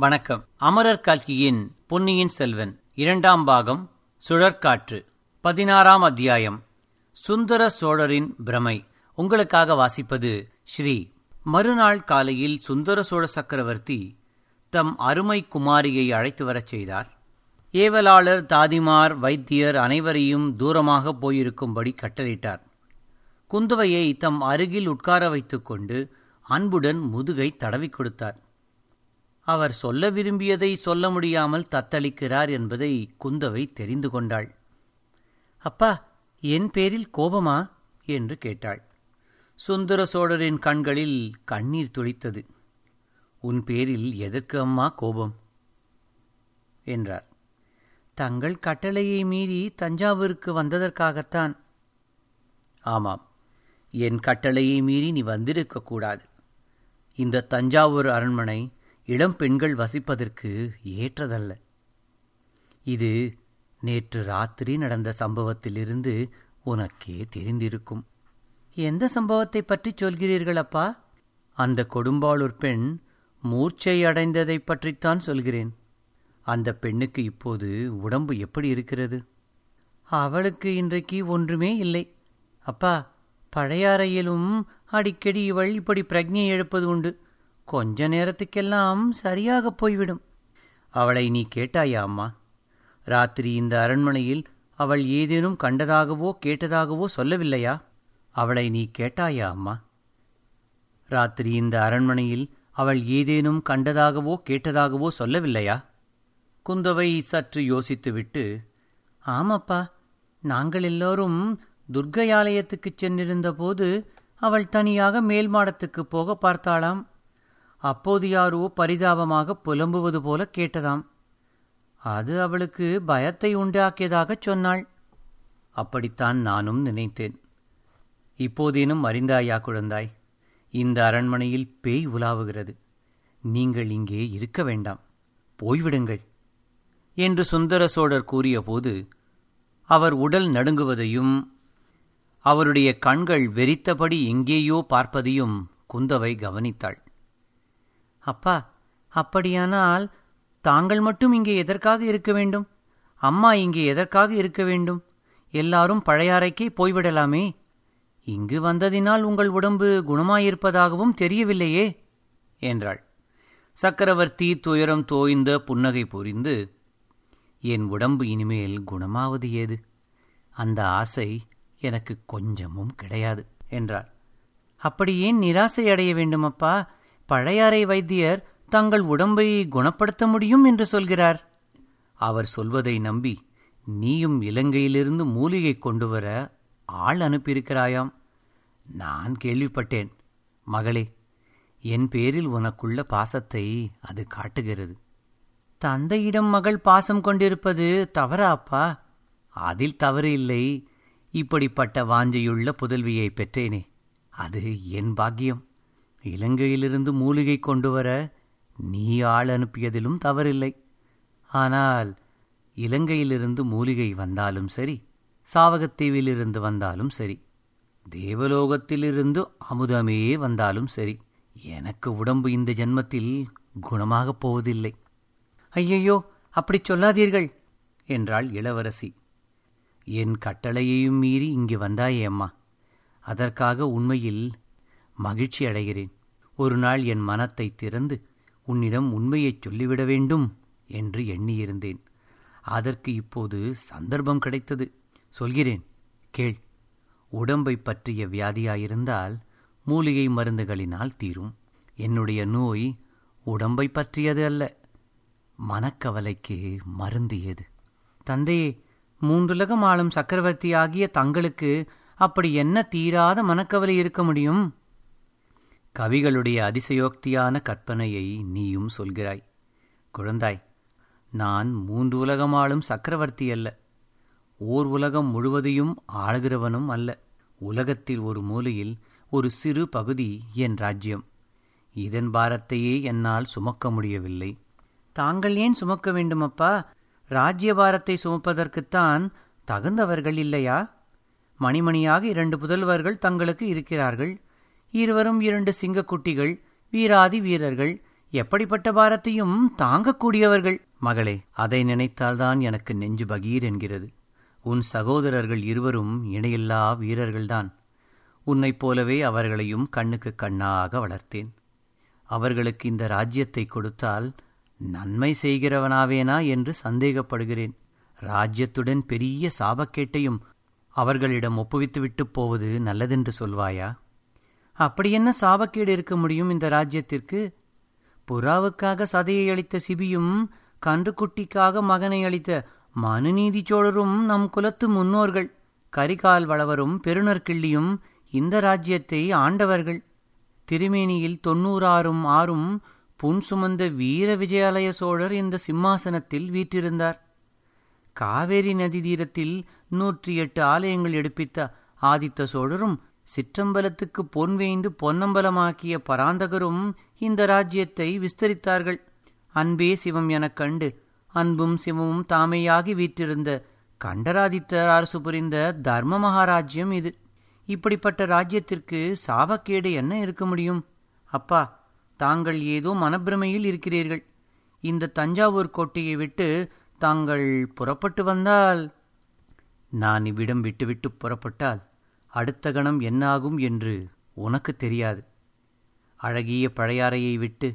வணக்கம். அமரர் கல்கியின் பொன்னியின் செல்வன் இரண்டாம் பாகம் சுழற்காற்று பதினாறாம் அத்தியாயம் சுந்தர சோழரின் பிரமை. உங்களுக்காக வாசிப்பது ஸ்ரீ மறுநாள் காலையில் சுந்தர சோழ சக்கரவர்த்தி தம் அருமை குமாரியை அழைத்து வரச் செய்தார். ஏவலாளர் தாதிமார் வைத்தியர் அனைவரையும் தூரமாக போயிருக்கும்படி கட்டளையிட்டார். குந்தவையை தம் அருகில் உட்கார வைத்துக்கொண்டு அன்புடன் முதுகை தடவிக் கொடுத்தார். அவர் சொல்ல விரும்பியதை சொல்ல முடியாமல் தத்தளிக்கிறார் என்பதை குந்தவை தெரிந்து கொண்டாள். அப்பா என் பேரில் கோபமா? என்று கேட்டாள். சுந்தர சோழரின் கண்களில் கண்ணீர் துளித்தது. உன் பேரில் எதற்கு அம்மா கோபம்? என்றார். தங்கள் கட்டளையை மீறி தஞ்சாவூருக்கு வந்ததற்காகத்தான். ஆமாம். என் கட்டளையை மீறி நீ வந்திருக்கக்கூடாது இந்த தஞ்சாவூர் அரண்மனை இளம் பெண்கள் வசிப்பதற்கு ஏற்றதல்ல. இது நேற்று ராத்திரி நடந்த சம்பவத்திலிருந்து உனக்கே தெரிந்திருக்கும். எந்த சம்பவத்தை பற்றி சொல்கிறீர்கள் அப்பா? அந்த கொடும்பாளூர் பெண் மூர்ச்சை அடைந்ததைப் பற்றித்தான் சொல்கிறேன். அந்த பெண்ணுக்கு இப்போது உடம்பு எப்படி இருக்கிறது? அவளுக்கு இன்றைக்கு ஒன்றுமே இல்லை. அப்பா பழையாறையிலும் அடிக்கடி இவள் இப்படி பிரஜை எழுப்பது உண்டு. கொஞ்ச நேரத்துக்கெல்லாம் சரியாக போய்விடும். அவளை நீ கேட்டாயா அம்மா? ராத்திரி இந்த அரண்மனையில் அவள் ஏதேனும் கண்டதாகவோ கேட்டதாகவோ சொல்லவில்லையா? அவளை நீ கேட்டாயா அம்மா? ராத்திரி இந்த அரண்மனையில் அவள் ஏதேனும் கண்டதாகவோ கேட்டதாகவோ சொல்லவில்லையா? குந்தவை சற்று யோசித்துவிட்டு ஆமாப்பா நாங்கள் எல்லோரும் துர்க்கையாலயத்துக்குச் சென்றிருந்தபோது அவள் தனியாக மேல் மாடத்துக்கு போக பார்த்தாளாம். அப்போது யாரோ பரிதாபமாக புலம்புவது போல கேட்டதாம். அது அவளுக்கு பயத்தை உண்டாக்கியதாகச் சொன்னாள். அப்படித்தான் நானும் நினைத்தேன். இப்போதேனும் அறிந்தாயா குழந்தாய்? இந்த அரண்மனையில் பேய் உலாவுகிறது. நீங்கள் இங்கே இருக்க வேண்டாம். போய்விடுங்கள். என்று சுந்தர சோழர் கூறியபோது அவர் உடல் நடுங்குவதையும் அவருடைய கண்கள் வெறித்தபடி எங்கேயோ பார்ப்பதையும் குந்தவை கவனித்தாள். அப்பா அப்படியானால் தாங்கள் மட்டும் இங்கே எதற்காக இருக்க வேண்டும்? அம்மா இங்கே எதற்காக இருக்க வேண்டும்? எல்லாரும் பழையாறைக்கே போய்விடலாமே. இங்கு வந்ததினால் உங்கள் உடம்பு குணமாயிருப்பதாகவும் தெரியவில்லையே என்றாள். சக்கரவர்த்தி துயரம் தோய்ந்த புன்னகை புரிந்து என் உடம்பு இனிமேல் குணமாவது ஏது? அந்த ஆசை எனக்கு கொஞ்சமும் கிடையாது என்றார் அப்படி ஏன் நிராசை அடைய வேண்டுமப்பா? பழையாறை வைத்தியர் தங்கள் உடம்பை குணப்படுத்த முடியும் என்று சொல்கிறார். அவர் சொல்வதை நம்பி நீயும் இலங்கையிலிருந்து மூலிகை கொண்டு வர ஆள் அனுப்பியிருக்கிறாயாம். நான் கேள்விப்பட்டேன். மகளே என் பேரில் உனக்குள்ள பாசத்தை அது காட்டுகிறது. தந்தையிடம் மகள் பாசம் கொண்டிருப்பது தவறா அப்பா? அதில் தவறு இல்லை. இப்படிப்பட்ட வாஞ்சையுள்ள புதல்வியை பெற்றேனே. அது என் பாக்கியம். இலங்கையிலிருந்து மூலிகை கொண்டு வர நீ ஆள் அனுப்பியதிலும் தவறில்லை. ஆனால் இலங்கையிலிருந்து மூலிகை வந்தாலும் சரி சாவகத்தீவிலிருந்து வந்தாலும் சரி தேவலோகத்திலிருந்து அமுதமே வந்தாலும் சரி எனக்கு உடம்பு இந்த ஜென்மத்தில் குணமாகப் போவதில்லை. ஐயையோ அப்படிச் சொல்லாதீர்கள் என்றாள் இளவரசி. என் கட்டளையையும் மீறி இங்கு வந்தாயே அம்மா. அதற்காக உண்மையில் மகிழ்ச்சி அடைகிறேன். ஒரு நாள் என் மனத்தை திறந்து உன்னிடம் உண்மையைச் சொல்லிவிட வேண்டும் என்று எண்ணியிருந்தேன். அதற்கு இப்போது சந்தர்ப்பம் கிடைத்தது. சொல்கிறேன் கேள். உடம்பை பற்றிய வியாதியாயிருந்தால் மூலிகை மருந்துகளினால் தீரும். என்னுடைய நோய் உடம்பை பற்றியது அல்ல மனக்கவலைக்கு மருந்தியது. தந்தையே மூன்றுலகம் ஆளும் சக்கரவர்த்தி ஆகிய தங்களுக்கு அப்படி என்ன தீராத மனக்கவலை இருக்க முடியும்? கவிகளுடைய அதிசயோக்தியான கற்பனையை நீயும் சொல்கிறாய். குழந்தாய் நான் மூன்று உலகமாளும் சக்கரவர்த்தி அல்ல. ஓர் உலகம் முழுவதையும் ஆளுகிறவனும் அல்ல. உலகத்தில் ஒரு மூலையில் ஒரு சிறு பகுதி என் ராஜ்யம். இதன் பாரத்தையே என்னால் சுமக்க முடியவில்லை. தாங்கள் ஏன் சுமக்க வேண்டுமப்பா? ராஜ்யபாரத்தை சுமப்பதற்குத்தான் தகுந்தவர்கள் இல்லையா? மணிமணியாக இரண்டு புதல்வர்கள் தங்களுக்கு இருக்கிறார்கள். இருவரும் இரண்டு சிங்கக்குட்டிகள் வீராதி வீரர்கள் எப்படிப்பட்ட பாரத்தையும் தாங்கக்கூடியவர்கள். மகளே அதை நினைத்தால்தான் எனக்கு நெஞ்சு பகீர் என்கிறது. உன் சகோதரர்கள் இருவரும் இணையில்லா வீரர்கள்தான். உன்னைப் போலவே அவர்களையும் கண்ணுக்கு கண்ணாக வளர்த்தேன். அவர்களுக்கு இந்த ராஜ்யத்தை கொடுத்தால் நன்மை செய்கிறவனாவேனா என்று சந்தேகப்படுகிறேன். ராஜ்யத்துடன் பெரிய சாபக்கேட்டையும் அவர்களிடம் ஒப்புவித்துவிட்டுப் போவது நல்லதென்று சொல்வாயா? அப்படி என்ன சாபக்கேடு இருக்க முடியும் இந்த ராஜ்யத்திற்கு? புறாவுக்காக சதையை அளித்த சிபியும் கன்றுக்குட்டிக்காக மகனை அளித்த மனுநீதி சோழரும் நம் குலத்து முன்னோர்கள் கரிகால் வளவரும் பெருநர்கிள்ளியும் இந்த ராஜ்யத்தை ஆண்டவர்கள். திருமேனியில் தொன்னூறாறும் ஆறும் புன் சுமந்த வீர விஜயாலய சோழர் இந்த சிம்மாசனத்தில் வீற்றிருந்தார். காவேரி நதி தீரத்தில் நூற்றி எட்டு ஆலயங்கள் எடுப்பித்த ஆதித்த சோழரும் சிற்றம்பலத்துக்கு பொன் வேய்ந்து பொன்னம்பலமாக்கிய பராந்தகரும் இந்த ராஜ்யத்தை விஸ்தரித்தார்கள். அன்பே சிவம் எனக் கண்டு அன்பும் சிவமும் தாமையாகி வீற்றிருந்த கண்டராதித்தர் அரசு புரிந்த தர்ம மகாராஜ்யம் இது. இப்படிப்பட்ட ராஜ்யத்திற்கு சாபக்கேடு என்ன இருக்க முடியும்? அப்பா தாங்கள் ஏதோ மனப்பிரமையில் இருக்கிறீர்கள். இந்த தஞ்சாவூர் கோட்டையை விட்டு தாங்கள் புறப்பட்டு வந்தால்? நான் இவ்விடம் விட்டுவிட்டு புறப்பட்டால்? அடுத்த கணம் என்னாகும் என்று உனக்கு தெரியாது. அழகிய பழையாறையை விட்டு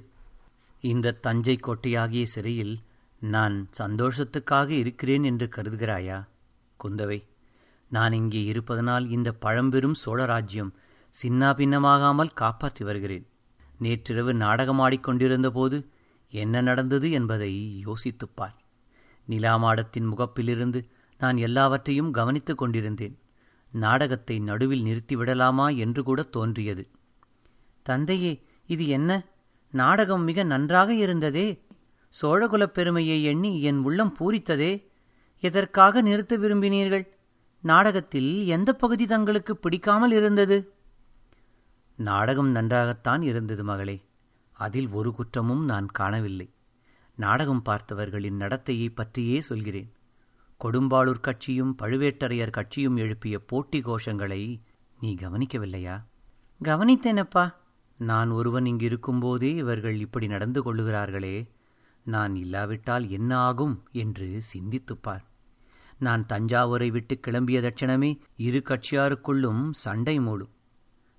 இந்த தஞ்சை கோட்டையாகிய சிறையில் நான் சந்தோஷத்துக்காக இருக்கிறேன் என்று கருதுகிறாயா? குந்தவை நான் இங்கே இருப்பதனால் இந்த பழம்பெரும் சோழராஜ்யம் சின்னாபின்னமாகாமல் காப்பாற்றி வருகிறேன். நேற்றிரவு நாடகமாடிக்கொண்டிருந்த போது என்ன நடந்தது என்பதை யோசித்துப்பார் நிலாமாடத்தின் முகப்பிலிருந்து நான் எல்லாவற்றையும் கவனித்துக் கொண்டிருந்தேன். நாடகத்தை நடுவில் நிறுத்திவிடலாமா என்று கூட தோன்றியது. தந்தையே இது என்ன? நாடகம் மிக நன்றாக இருந்ததே. சோழகுலப் பெருமையை எண்ணி என் உள்ளம் பூரித்ததே. எதற்காக நிறுத்த விரும்பினீர்கள்? நாடகத்தில் எந்த பகுதி தங்களுக்கு பிடிக்காமல் இருந்தது? நாடகம் நன்றாகத்தான் இருந்தது மகளே. அதில் ஒரு குற்றமும் நான் காணவில்லை. நாடகம் பார்த்தவர்களின் நடத்தையை பற்றியே சொல்கிறேன். கொடும்பாளூர் கட்சியும் பழுவேட்டரையர் கட்சியும் எழுப்பிய போட்டி கோஷங்களை நீ கவனிக்கவில்லையா? கவனித்தேனப்பா. நான் ஒருவன் இங்கு இருக்கும்போதே இவர்கள் இப்படி நடந்து கொள்ளுகிறார்களே. நான் இல்லாவிட்டால் என்ன ஆகும் என்று சிந்தித்துப்பார். நான் தஞ்சாவூரை விட்டு கிளம்பிய தட்சணமே இரு கட்சியாருக்குள்ளும் சண்டை மூடும்.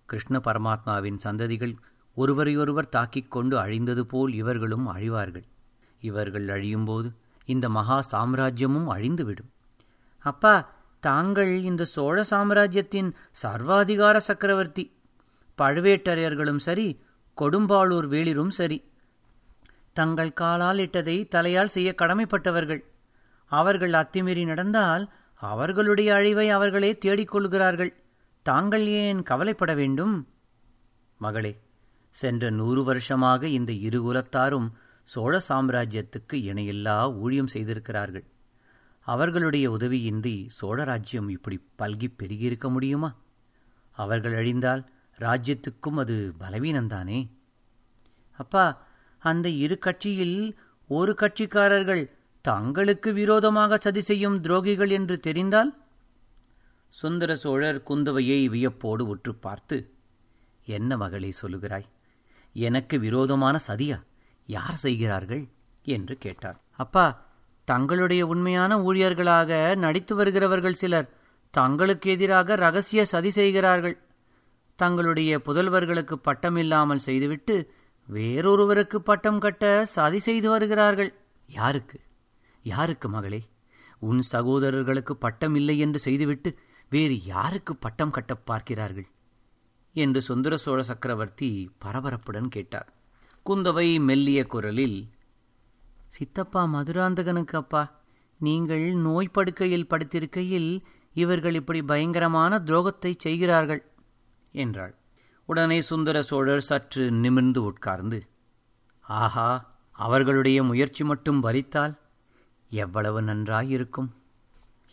கிருஷ்ண பரமாத்மாவின் சந்ததிகள் ஒருவரையொருவர் தாக்கிக் கொண்டு அழிந்தது போல் இவர்களும் அழிவார்கள். இவர்கள் அழியும்போது இந்த மகா சாம்ராஜ்யமும் அழிந்துவிடும். அப்பா தாங்கள் இந்த சோழ சாம்ராஜ்யத்தின் சர்வாதிகார சக்கரவர்த்தி. பழுவேட்டரையர்களும் சரி கொடும்பாளூர் வேளிரும் சரி. தங்கள் காலால் இட்டதை தலையால் செய்ய கடமைப்பட்டவர்கள். அவர்கள் அத்துமீறி நடந்தால் அவர்களுடைய அழிவை அவர்களே தேடிக்கொள்கிறார்கள் தாங்கள் ஏன் கவலைப்பட வேண்டும்? மகளே சென்ற நூறு வருஷமாக இந்த இரு குலத்தாரும் சோழ சாம்ராஜ்யத்துக்கு இணையில்லா ஊழியம் செய்திருக்கிறார்கள். அவர்களுடைய உதவியின்றி சோழராஜ்யம் இப்படி பல்கி பெருகியிருக்க முடியுமா? அவர்கள் அழிந்தால் ராஜ்யத்துக்கும் அது பலவீனந்தானே அப்பா அந்த இரு கட்சியில் ஒரு கட்சிக்காரர்கள் தங்களுக்கு விரோதமாக சதி செய்யும் துரோகிகள் என்று தெரிந்தால்? சுந்தர சோழர் குந்தவையை வியப்போடு உற்று பார்த்து என்ன மகளே சொல்லுகிறாய்? எனக்கு விரோதமான சதியா? யார் செய்கிறார்கள்? என்று கேட்டார். அப்பா தங்களுடைய உண்மையான ஊழியர்களாக நடித்து வருகிறவர்கள் சிலர் தங்களுக்கு எதிராக ரகசிய சதி செய்கிறார்கள். தங்களுடைய புதல்வர்களுக்கு பட்டம் இல்லாமல் செய்துவிட்டு வேறொருவருக்கு பட்டம் கட்ட சதி செய்து வருகிறார்கள். யாருக்கு? யாருக்கு மகளே? உன் சகோதரர்களுக்கு பட்டம் இல்லை என்று செய்துவிட்டு வேறு யாருக்கு பட்டம் கட்டப் பார்க்கிறார்கள்? என்று சுந்தர சோழ சக்கரவர்த்தி பரபரப்புடன் கேட்டார். குந்தவை மெல்லிய குரலில் சித்தப்பா மதுராந்தகனுக்கு அப்பா நீங்கள் நோய் படுக்கையில் படுத்திருக்கையில் இவர்கள் இப்படி பயங்கரமான துரோகத்தை செய்கிறார்கள் என்றாள். உடனே சுந்தர சோழர் சற்று நிமிர்ந்து உட்கார்ந்து ஆஹா அவர்களுடைய முயற்சி மட்டும் பலித்தால் எவ்வளவு நன்றாயிருக்கும்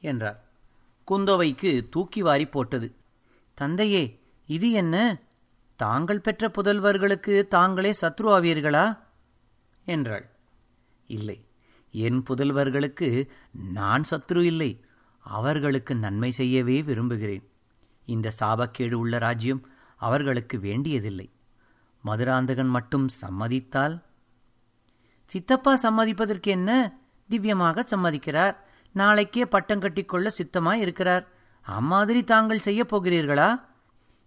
என்றார். குந்தவைக்கு தூக்கி வாரி போட்டது தந்தையே இது என்ன? தாங்கள் பெற்ற புதல்வர்களுக்கு தாங்களே சத்ரு ஆவீர்களா என்றாள். இல்லை. என் புதல்வர்களுக்கு நான் சத்ரு இல்லை. அவர்களுக்கு நன்மை செய்யவே விரும்புகிறேன். இந்த சாபக்கேடு உள்ள ராஜ்யம் அவர்களுக்கு வேண்டியதில்லை. மதுராந்தகன் மட்டும் சம்மதித்தால்? சித்தப்பா சம்மதிப்பதற்கு என்ன? திவ்யமாக சம்மதிக்கிறார். நாளைக்கே பட்டம் கட்டிக்கொள்ள சித்தமாய் இருக்கிறார். அம்மாதிரி தாங்கள் செய்யப் போகிறீர்களா?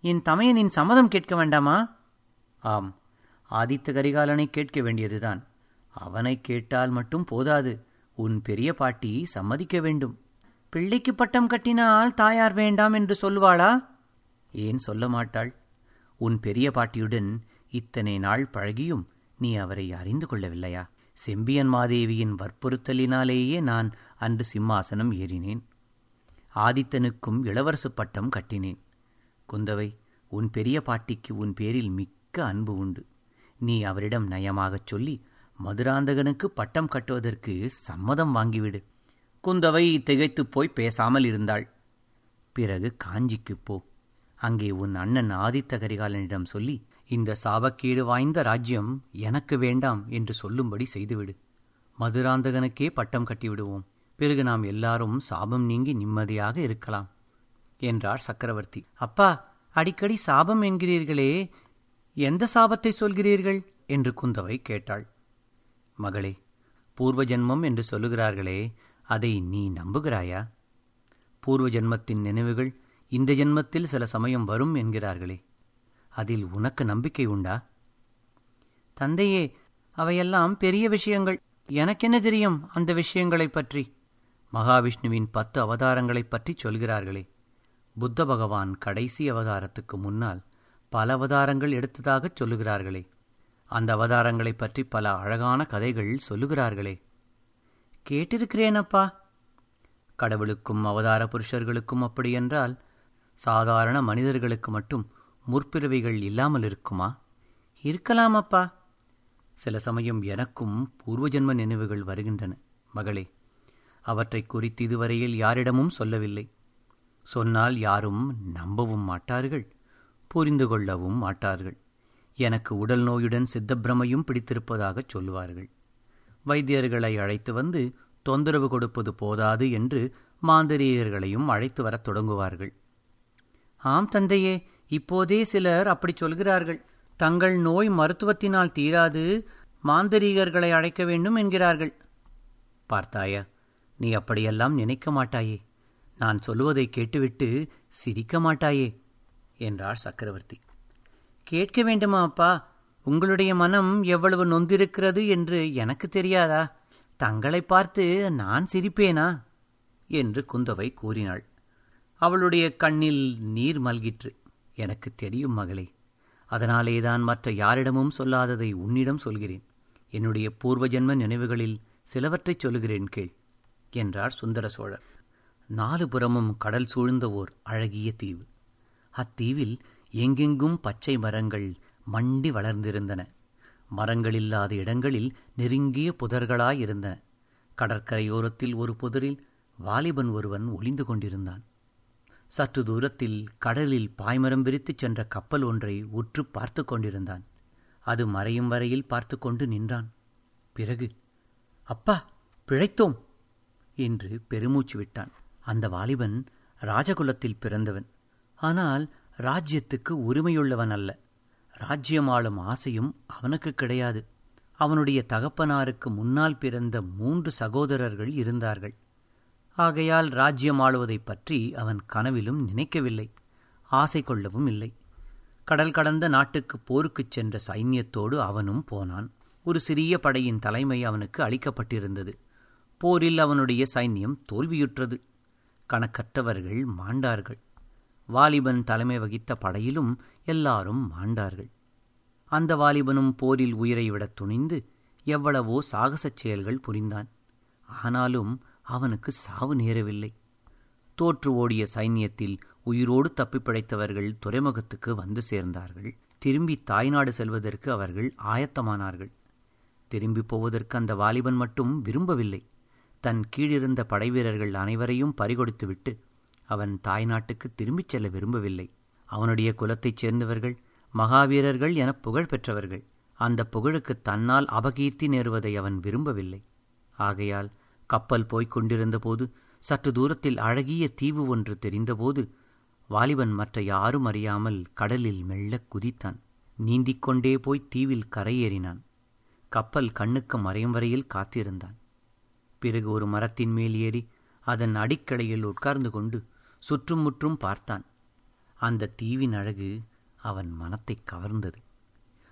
என் தமையனின் சம்மதம் கேட்க வேண்டாமா? ஆம். ஆதித்த கரிகாலனை கேட்க வேண்டியதுதான். அவனை கேட்டால் மட்டும் போதாது. உன் பெரிய பாட்டி சம்மதிக்க வேண்டும். பிள்ளைக்கு பட்டம் கட்டினால் தாயார் வேண்டாம் என்று சொல்வாளா ஏன் சொல்ல மாட்டாள்? உன் பெரிய பாட்டியுடன் இத்தனை நாள் பழகியும் நீ அவரை அறிந்து கொள்ளவில்லையா? செம்பியன் மாதேவியின் வற்புறுத்தலினாலேயே நான் அன்று சிம்மாசனம் ஏறினேன். ஆதித்தனுக்கும் இளவரசு பட்டம் கட்டினேன். குந்தவை உன் பெரிய பாட்டிக்கு உன் பேரில் மிக்க அன்பு உண்டு. நீ அவரிடம் நயமாகச் சொல்லி மதுராந்தகனுக்கு பட்டம் கட்டுவதற்கு சம்மதம் வாங்கிவிடு. குந்தவை திகைத்துப் போய் பேசாமல் இருந்தாள். பிறகு காஞ்சிக்குப் போ. அங்கே உன் அண்ணன் ஆதித்த கரிகாலனிடம் சொல்லி இந்த சாபக்கேடு வாய்ந்த ராஜ்யம் எனக்கு வேண்டாம் என்று சொல்லும்படி செய்துவிடு. மதுராந்தகனுக்கே பட்டம் கட்டிவிடுவோம். பிறகு நாம் எல்லாரும் சாபம் நீங்கி நிம்மதியாக இருக்கலாம். என்றார் சக்கரவர்த்தி. அப்பா அடிக்கடி சாபம் என்கிறீர்களே எந்த சாபத்தை சொல்கிறீர்கள்? என்று குந்தவை கேட்டாள். மகளே பூர்வ ஜென்மம் என்று சொல்லுகிறார்களே அதை நீ நம்புகிறாயா? பூர்வ ஜென்மத்தின் நினைவுகள் இந்த ஜென்மத்தில் சில சமயம் வரும் என்கிறார்களே அதில் உனக்கு நம்பிக்கை உண்டா? தந்தையே அவையெல்லாம் பெரிய விஷயங்கள். எனக்கென்ன தெரியும் அந்த விஷயங்களைப் பற்றி? மகாவிஷ்ணுவின் பத்து அவதாரங்களைப் பற்றி சொல்கிறார்களே புத்த பகவான் கடைசி அவதாரத்துக்கு முன்னால் பல அவதாரங்கள் எடுத்ததாகச் சொல்லுகிறார்களே. அந்த அவதாரங்களைப் பற்றி பல அழகான கதைகள் சொல்லுகிறார்களே. கேட்டிருக்கிறேனப்பா. கடவுளுக்கும் அவதார புருஷர்களுக்கும் அப்படியென்றால் சாதாரண மனிதர்களுக்கு மட்டும் முற்பிறவிகள் இல்லாமல் இருக்குமா? இருக்கலாமப்பா. சில சமயம் எனக்கும் பூர்வஜன்ம நினைவுகள் வருகின்றன மகளே. அவற்றை குறித்து இதுவரையில் யாரிடமும் சொல்லவில்லை. சொன்னால் யாரும் நம்பவும் மாட்டார்கள் புரிந்து கொள்ளவும் மாட்டார்கள். எனக்கு உடல் நோயுடன் சித்தப்பிரமையும் பிடித்திருப்பதாகச் சொல்வார்கள் வைத்தியர்களை அழைத்து வந்து தொந்தரவு கொடுப்பது போதாது என்று மாந்திரியர்களையும் அழைத்து வரத் தொடங்குவார்கள். ஆம் தந்தையே இப்போதே சிலர் அப்படி சொல்கிறார்கள். தங்கள் நோய் மருத்துவத்தினால் தீராது மாந்தரீகர்களை அழைக்க வேண்டும் என்கிறார்கள். பார்த்தாயா நீ அப்படியெல்லாம் நினைக்க மாட்டாயே. நான் சொல்லுவதை கேட்டுவிட்டு சிரிக்க மாட்டாயே என்றார் சக்கரவர்த்தி. கேட்க வேண்டுமா அப்பா? உங்களுடைய மனம் எவ்வளவு நொந்திருக்கிறது என்று எனக்கு தெரியாதா? தங்களை பார்த்து நான் சிரிப்பேனா? என்று குந்தவை கூறினாள். அவளுடைய கண்ணில் நீர் மல்கிற்று. எனக்கு தெரியும் மகளே அதனாலேதான் மற்ற யாரிடமும் சொல்லாததை உன்னிடம் சொல்கிறேன். என்னுடைய பூர்வ ஜென்ம நினைவுகளில் சிலவற்றைச் சொல்கிறேன் கேள் என்றார் சுந்தர சோழர். நாலு புறமும் கடல் சூழ்ந்த ஓர் அழகிய தீவு. அத்தீவில் எங்கெங்கும் பச்சை மரங்கள் மண்டி வளர்ந்திருந்தன. மரங்களில்லாத இடங்களில் நெருங்கிய புதர்களாயிருந்தன கடற்கரையோரத்தில் ஒரு புதரில் வாலிபன் ஒருவன் ஒளிந்து கொண்டிருந்தான். சற்று தூரத்தில் கடலில் பாய்மரம் விரித்துச் சென்ற கப்பல் ஒன்றை உற்று பார்த்து கொண்டிருந்தான். அது மறையும் வரையில் பார்த்து கொண்டு நின்றான். பிறகு அப்பா பிழைத்தோம்! என்று பெருமூச்சு விட்டான். அந்த வாலிபன் ராஜகுலத்தில் பிறந்தவன். ஆனால் ராஜ்யத்துக்கு உரிமையுள்ளவன் அல்ல. ராஜ்யம் ஆளும் ஆசையும் அவனுக்கு கிடையாது. அவனுடைய தகப்பனாருக்கு முன்னால் பிறந்த மூன்று சகோதரர்கள் இருந்தார்கள். ஆகையால் ராஜ்யம் ஆளுவதைப் பற்றி அவன் கனவிலும் நினைக்கவில்லை. ஆசை கொள்ளவும் இல்லை. கடல் கடந்த நாட்டுக்கு போருக்குச் சென்ற சைன்யத்தோடு அவனும் போனான். ஒரு சிறிய படையின் தலைமை அவனுக்கு அளிக்கப்பட்டிருந்தது. போரில் அவனுடைய சைன்யம் தோல்வியுற்றது. கணக்கற்றவர்கள் மாண்டார்கள். வாலிபன் தலைமை வகித்த படையிலும் எல்லாரும் மாண்டார்கள். அந்த வாலிபனும் போரில் உயிரை விடத் துணிந்து எவ்வளவோ சாகசச் செயல்கள் புரிந்தான். ஆனாலும் அவனுக்கு சாவு நேரவில்லை. தோற்று ஓடிய சைன்யத்தில் உயிரோடு தப்பிப்பிழைத்தவர்கள் துறைமுகத்துக்கு வந்து சேர்ந்தார்கள். திரும்பி தாய்நாடு செல்வதற்கு அவர்கள் ஆயத்தமானார்கள். திரும்பி போவதற்கு அந்த வாலிபன் மட்டும் விரும்பவில்லை. தன் கீழிருந்த படைவீரர்கள் அனைவரையும் பறிகொடுத்துவிட்டு அவன் தாய்நாட்டுக்கு திரும்பிச் செல்ல விரும்பவில்லை. அவனுடைய குலத்தைச் சேர்ந்தவர்கள் மகாவீரர்கள் என புகழ் பெற்றவர்கள். அந்த புகழுக்கு தன்னால் அபகீர்த்தி நேருவதை அவன் விரும்பவில்லை. ஆகையால் கப்பல் போய்க் கொண்டிருந்தபோது சற்று தூரத்தில் அழகிய தீவு ஒன்று தெரிந்தபோது வாலிபன் மற்ற யாரும் அறியாமல் கடலில் மெல்லக் குதித்தான். நீந்திக் கொண்டே போய் தீவில் கரையேறினான். கப்பல் கண்ணுக்கு மறையும் வரையில் காத்திருந்தான். பிறகு ஒரு மரத்தின் மேல் ஏறி அதன் அடிக்கடையில் உட்கார்ந்து கொண்டு சுற்றும் முற்றும் பார்த்தான். அந்த தீவின் அழகு அவன் மனத்தை கவர்ந்தது.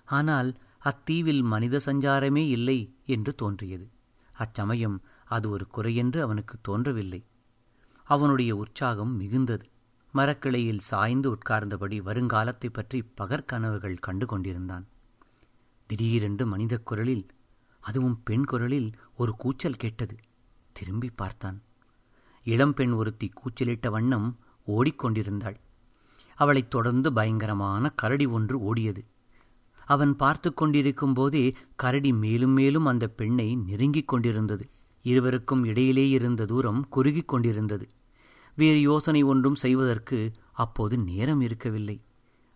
ஆனால் அத்தீவில் மனித சஞ்சாரமே இல்லை என்று தோன்றியது. அச்சமயம் அது ஒரு குறையென்று அவனுக்கு தோன்றவில்லை. அவனுடைய உற்சாகம் மிகுந்தது. மரக்கிளையில் சாய்ந்து உட்கார்ந்தபடி வருங்காலத்தை பற்றி பகற்கனவுகள் கண்டு கொண்டிருந்தான் திடீரென்று மனித குரலில் அதுவும் பெண் குரலில் ஒரு கூச்சல் கேட்டது. திரும்பி பார்த்தான். இளம்பெண் ஒருத்தி கூச்சலிட்ட வண்ணம் ஓடிக்கொண்டிருந்தாள். அவளைத் தொடர்ந்து பயங்கரமான கரடி ஒன்று ஓடியது. அவன் பார்த்து கொண்டிருக்கும் போதே கரடி மேலும் மேலும் அந்த பெண்ணை நெருங்கிக் கொண்டிருந்தது. இருவருக்கும் இடையிலே இருந்த தூரம் குறுகிக் கொண்டிருந்தது. வேறு யோசனை ஒன்றும் செய்வதற்கு அப்போது நேரம் இருக்கவில்லை.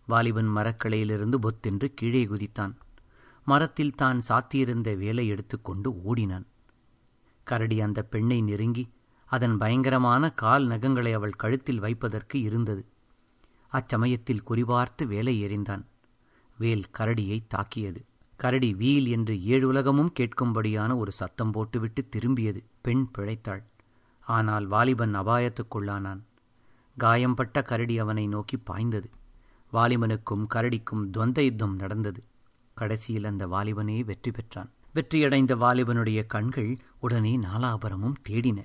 வாலிபன் மரக்கலையிலிருந்து பொத்தென்று கீழே குதித்தான். மரத்தில் தான் சாத்தியிருந்த வேலை எடுத்துக்கொண்டு ஓடினான். கரடி அந்த பெண்ணை நெருங்கி அதன் பயங்கரமான கால் நகங்களை அவள் கழுத்தில் வைப்பதற்கு இருந்தது. அச்சமயத்தில் குறிபார்த்து வேலை எறிந்தான். வேல் கரடியை தாக்கியது. கரடி வீல் என்று ஏழு உலகமும் கேட்கும்படியான ஒரு சத்தம் போட்டுவிட்டு திரும்பியது. பெண் பிழைத்தாள். ஆனால் வாலிபன் அபாயத்துக்குள்ளானான். காயம்பட்ட கரடி அவனை நோக்கி பாய்ந்தது. வாலிபனுக்கும் கரடிக்கும் துவந்த யுத்தம் நடந்தது. கடைசியில் அந்த வாலிபனே வெற்றி பெற்றான். வெற்றியடைந்த வாலிபனுடைய கண்கள் உடனே நாலாபரமும் தேடின.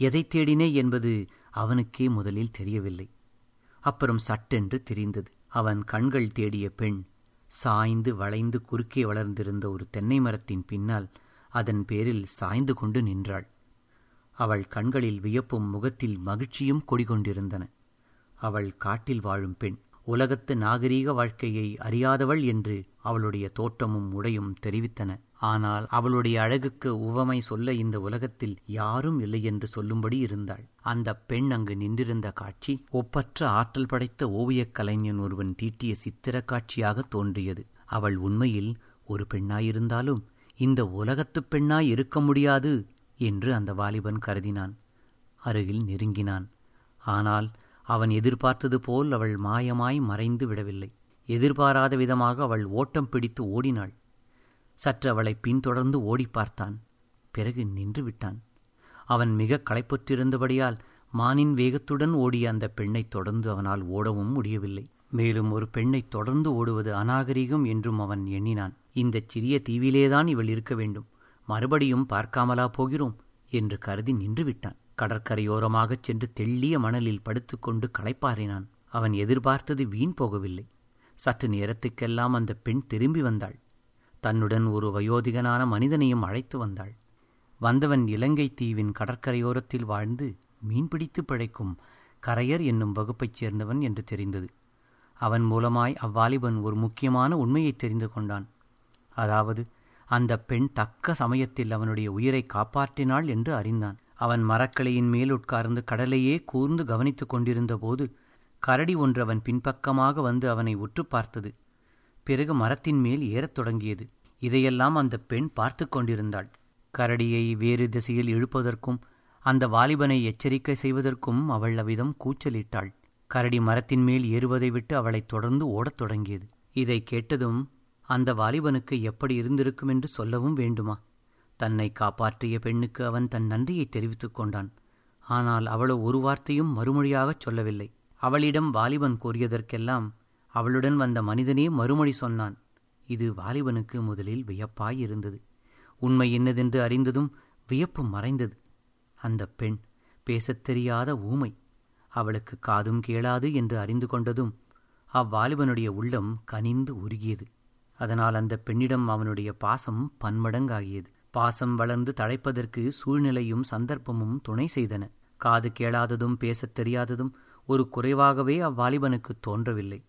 எதை தேடினே என்பது அவனுக்கே முதலில் தெரியவில்லை. அப்புறம் சட்டென்று தெரிந்தது. அவன் கண்கள் தேடிய பெண் சாய்ந்து வளைந்து குறுக்கே வளர்ந்திருந்த ஒரு தென்னை மரத்தின் பின்னால் அதன் பேரில் சாய்ந்து கொண்டு நின்றாள். அவள் கண்களில் வியப்பும் முகத்தில் மகிழ்ச்சியும் கொடிகொண்டிருந்தன. அவள் காட்டில் வாழும் பெண் உலகத்து நாகரீக வாழ்க்கையை அறியாதவள் என்று அவளுடைய தோற்றமும் உடையும் தெரிவித்தன. ஆனால் அவளுடைய அழகுக்கு உவமை சொல்ல இந்த உலகத்தில் யாரும் இல்லை என்று சொல்லும்படி இருந்தாள். அந்த பெண் அங்கு நின்றிருந்த காட்சி ஒப்பற்ற ஆற்றல் படைத்த ஓவியக் கலைஞன் ஒருவன் தீட்டிய சித்திரக் காட்சியாக தோன்றியது. அவள் உண்மையில் ஒரு பெண்ணாயிருந்தாலும் இந்த உலகத்துப் பெண்ணாய் இருக்க முடியாது என்று அந்த வாலிபன் கருதினான். அருகில் நெருங்கினான். ஆனால் அவன் எதிர்பார்த்தது போல் அவள் மாயமாய் மறைந்து விடவில்லை. எதிர்பாராத விதமாக அவள் ஓட்டம் பிடித்து ஓடினாள். சற்று அவளை பின்தொடர்ந்து ஓடி பார்த்தான். பிறகு நின்று விட்டான். அவன் மிக களைப்புற்றிருந்தபடியால் மானின் வேகத்துடன் ஓடிய அந்த பெண்ணைத் தொடர்ந்து அவனால் ஓடவும் முடியவில்லை. மேலும் ஒரு பெண்ணைத் தொடர்ந்து ஓடுவது அநாகரிகம் என்றும் அவன் எண்ணினான். இந்தச் சிறிய தீவிலேதான் இவள் இருக்க வேண்டும். மறுபடியும் பார்க்காமலா போகிறோம்? என்று கருதி நின்று விட்டான். கடற்கரையோரமாகச் சென்று தெள்ளிய மணலில் படுத்துக்கொண்டு களைப்பாறினான். அவன் எதிர்பார்த்தது வீண் போகவில்லை. சற்று நேரத்துக்கெல்லாம் அந்த பெண் திரும்பி வந்தாள். தன்னுடன் ஒரு வயோதிகனான மனிதனையும் அழைத்து வந்தாள். வந்தவன் இலங்கை தீவின் கடற்கரையோரத்தில் வாழ்ந்து மீன்பிடித்து பிழைக்கும் கரையர் என்னும் வகுப்பைச் சேர்ந்தவன் என்று தெரிந்தது. அவன் மூலமாய் அவ்வாலிபன் ஒரு முக்கியமான உண்மையை தெரிந்து கொண்டான். அதாவது அந்த பெண் தக்க சமயத்தில் அவனுடைய உயிரை காப்பாற்றினாள் என்று அறிந்தான். அவன் மரக்கிளையின் மேல் உட்கார்ந்து கடலையே கூர்ந்து கவனித்துக் கொண்டிருந்த போது கரடி ஒன்று அவன் பின்பக்கமாக வந்து அவனை உற்று பார்த்தது. பிறகு மரத்தின் மேல் ஏறத் தொடங்கியது. இதையெல்லாம் அந்த பெண் பார்த்து கொண்டிருந்தாள். கரடியை வேறு திசையில் இழுப்பதற்கும் அந்த வாலிபனை எச்சரிக்கை செய்வதற்கும் அவள் அவ்விதம் கூச்சலிட்டாள். கரடி மரத்தின் மேல் ஏறுவதை விட்டு அவளைத் தொடர்ந்து ஓடத் தொடங்கியது. இதை கேட்டதும் அந்த வாலிபனுக்கு எப்படி இருந்திருக்கும் என்று சொல்லவும் வேண்டுமா? தன்னை காப்பாற்றிய பெண்ணுக்கு அவன் தன் நன்றியை தெரிவித்துக் கொண்டான். ஆனால் அவளோ ஒரு வார்த்தையும் மறுமொழியாகச் சொல்லவில்லை. அவளிடம் வாலிபன் கூறியதற்கெல்லாம் அவளுடன் வந்த மனிதனே மறுமொழி சொன்னான். இது வாலிபனுக்கு முதலில் வியப்பாயிருந்தது உண்மை என்னதென்று அறிந்ததும் வியப்பு மறைந்தது. அந்த பெண் பேசத் தெரியாத ஊமை. அவளுக்கு காதும் கேளாது என்று அறிந்து கொண்டதும் அவ்வாலிபனுடைய உள்ளம் கனிந்து உருகியது. அதனால் அந்த பெண்ணிடம் அவனுடைய பாசம் பன்மடங்காகியது. பாசம் வளர்ந்து தழைப்பதற்கு சூழ்நிலையும் சந்தர்ப்பமும் துணை செய்தன. காது கேளாததும் பேசத் தெரியாததும் ஒரு குறைவாகவே அவ்வாலிபனுக்கு தோன்றவில்லை.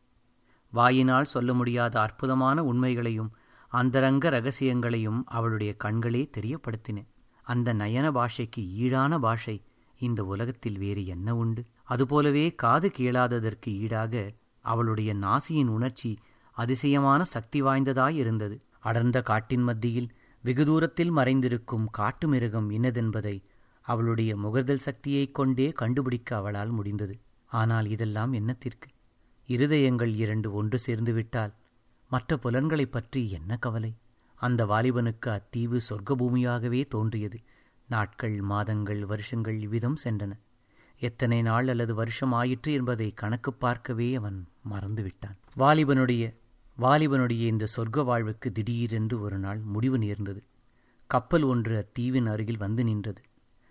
வாயினால் சொல்ல முடியாத அற்புதமான உண்மைகளையும் அந்தரங்க ரகசியங்களையும் அவளுடைய கண்களே தெரியப்படுத்தின. அந்த நயன பாஷைக்கு ஈடான பாஷை இந்த உலகத்தில் வேறு என்ன உண்டு? அதுபோலவே காது கேளாததற்கு ஈடாக அவளுடைய நாசியின் உணர்ச்சி அதிசயமான சக்தி வாய்ந்ததாயிருந்தது. அடர்ந்த காட்டின் மத்தியில் வெகு தூரத்தில் மறைந்திருக்கும் காட்டு மிருகம் இன்னதென்பதை அவளுடைய முகர்தல் சக்தியைக் கொண்டே கண்டுபிடிக்க அவளால் முடிந்தது. ஆனால் இதெல்லாம் என்னத்திற்கு? இருதயங்கள் இரண்டு ஒன்று சேர்ந்துவிட்டால் மற்ற புலன்களைப் பற்றி என்ன கவலை? அந்த வாலிபனுக்கு அத்தீவு சொர்க்க பூமியாகவே தோன்றியது. நாட்கள் மாதங்கள் வருஷங்கள் இவ்விதம் சென்றன. எத்தனை நாள் அல்லது வருஷம் ஆயிற்று என்பதை கணக்கு பார்க்கவே அவன் மறந்துவிட்டான். வாலிபனுடைய வாலிபனுடைய இந்த சொர்க்க வாழ்வுக்கு திடீரென்று ஒரு நாள் முடிவு நேர்ந்தது. கப்பல் ஒன்று அத்தீவின் அருகில் வந்து நின்றது.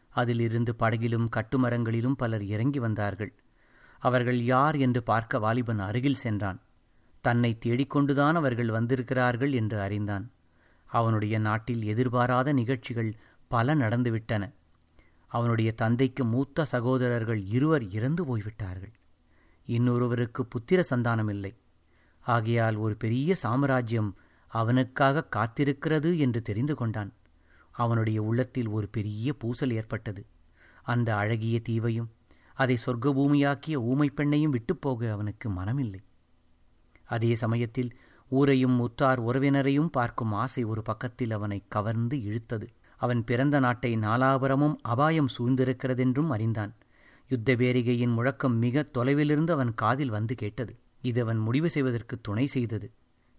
அதிலிருந்து படகிலும் கட்டுமரங்களிலும் பலர் இறங்கி வந்தார்கள். அவர்கள் யார் என்று பார்க்க வாலிபன் அருகில் சென்றான். தன்னை தேடிக்கொண்டுதான் அவர்கள் வந்திருக்கிறார்கள் என்று அறிந்தான். அவனுடைய நாட்டில் எதிர்பாராத நிகழ்ச்சிகள் பல நடந்துவிட்டன. அவனுடைய தந்தைக்கு மூத்த சகோதரர்கள் இருவர் இறந்து போய்விட்டார்கள். இன்னொருவருக்கு புத்திர சந்தானமில்லை. ஆகையால் ஒரு பெரிய சாம்ராஜ்யம் அவனுக்காக காத்திருக்கிறது என்று தெரிந்து கொண்டான். அவனுடைய உள்ளத்தில் ஒரு பெரிய பூசல் ஏற்பட்டது. அந்த அழகிய தீவையும் அதை சொர்க்க பூமியாக்கிய ஊமை பெண்ணையும் விட்டுப்போக அவனுக்கு மனமில்லை. அதே சமயத்தில் ஊரையும் உற்றார் உறவினரையும் பார்க்கும் ஆசை ஒரு பக்கத்தில் அவனை கவர்ந்து இழுத்தது. அவன் பிறந்த நாட்டை நாலாபுரமும் அபாயம் சூழ்ந்திருக்கிறதென்றும் அறிந்தான். யுத்த பேரிகையின் முழக்கம் மிக தொலைவிலிருந்து அவன் காதில் வந்து கேட்டது. இது அவன் முடிவு செய்வதற்கு துணை செய்தது.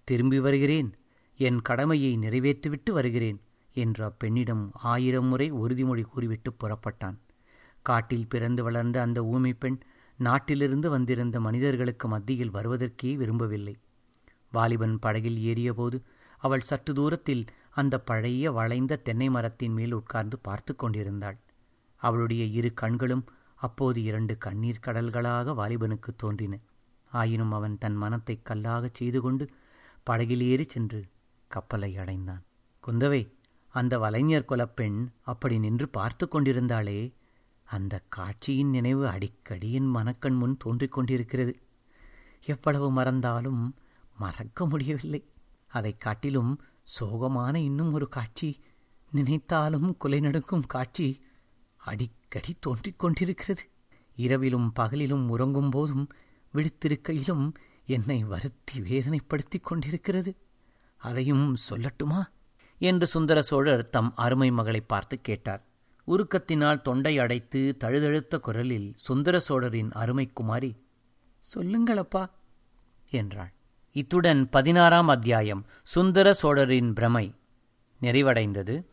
திரும்பி வருகிறேன். என் கடமையை நிறைவேற்றிவிட்டு வருகிறேன் என்று அப்பெண்ணிடம் ஆயிரம் முறை உறுதிமொழி கூறிவிட்டு புறப்பட்டான். காட்டில் பிறந்து வளர்ந்த அந்த ஊமை பெண் நாட்டிலிருந்து வந்திருந்த மனிதர்களுக்கு மத்தியில் வருவதற்கே விரும்பவில்லை. வாலிபன் படகில் ஏறியபோது அவள் சற்று தூரத்தில் அந்த பழைய வளைந்த தென்னை மரத்தின் மேல் உட்கார்ந்து பார்த்து கொண்டிருந்தாள். அவளுடைய இரு கண்களும் அப்போது இரண்டு கண்ணீர் கடல்களாக வாலிபனுக்கு தோன்றின. ஆயினும் அவன் தன் மனத்தை கல்லாகச் செய்து கொண்டு படகில் ஏறி சென்று கப்பலை அடைந்தான். குந்தவை அந்த வலைஞர் குலப்பெண் அப்படி நின்று பார்த்து கொண்டிருந்தாளே அந்த காட்சியின் நினைவு அடிக்கடி என் மனக்கண் முன் தோன்றிக் கொண்டிருக்கிறது. எவ்வளவு மறந்தாலும் மறக்க முடியவில்லை. அதைக் காட்டிலும் சோகமான இன்னும் ஒரு காட்சி நினைத்தாலும் குலை நடுக்கும் காட்சி அடிக்கடி தோன்றிக் கொண்டிருக்கிறது. இரவிலும் பகலிலும் உறங்கும் போதும் விழித்திருக்கையிலும் என்னை வருத்தி வேதனைப்படுத்திக் கொண்டிருக்கிறது. அதையும் சொல்லட்டுமா? என்று சுந்தர சோழர் தம் அருமை மகளை பார்த்து கேட்டார். உருக்கத்தினால் தொண்டை அடைத்து தழுதழுத்த குரலில் சுந்தர சோழரின் அருமைக்குமாரி சொல்லுங்களப்பா என்றாள். இத்துடன் பதினாறாம் அத்தியாயம் சுந்தர சோழரின் பிரமை நிறைவடைந்தது.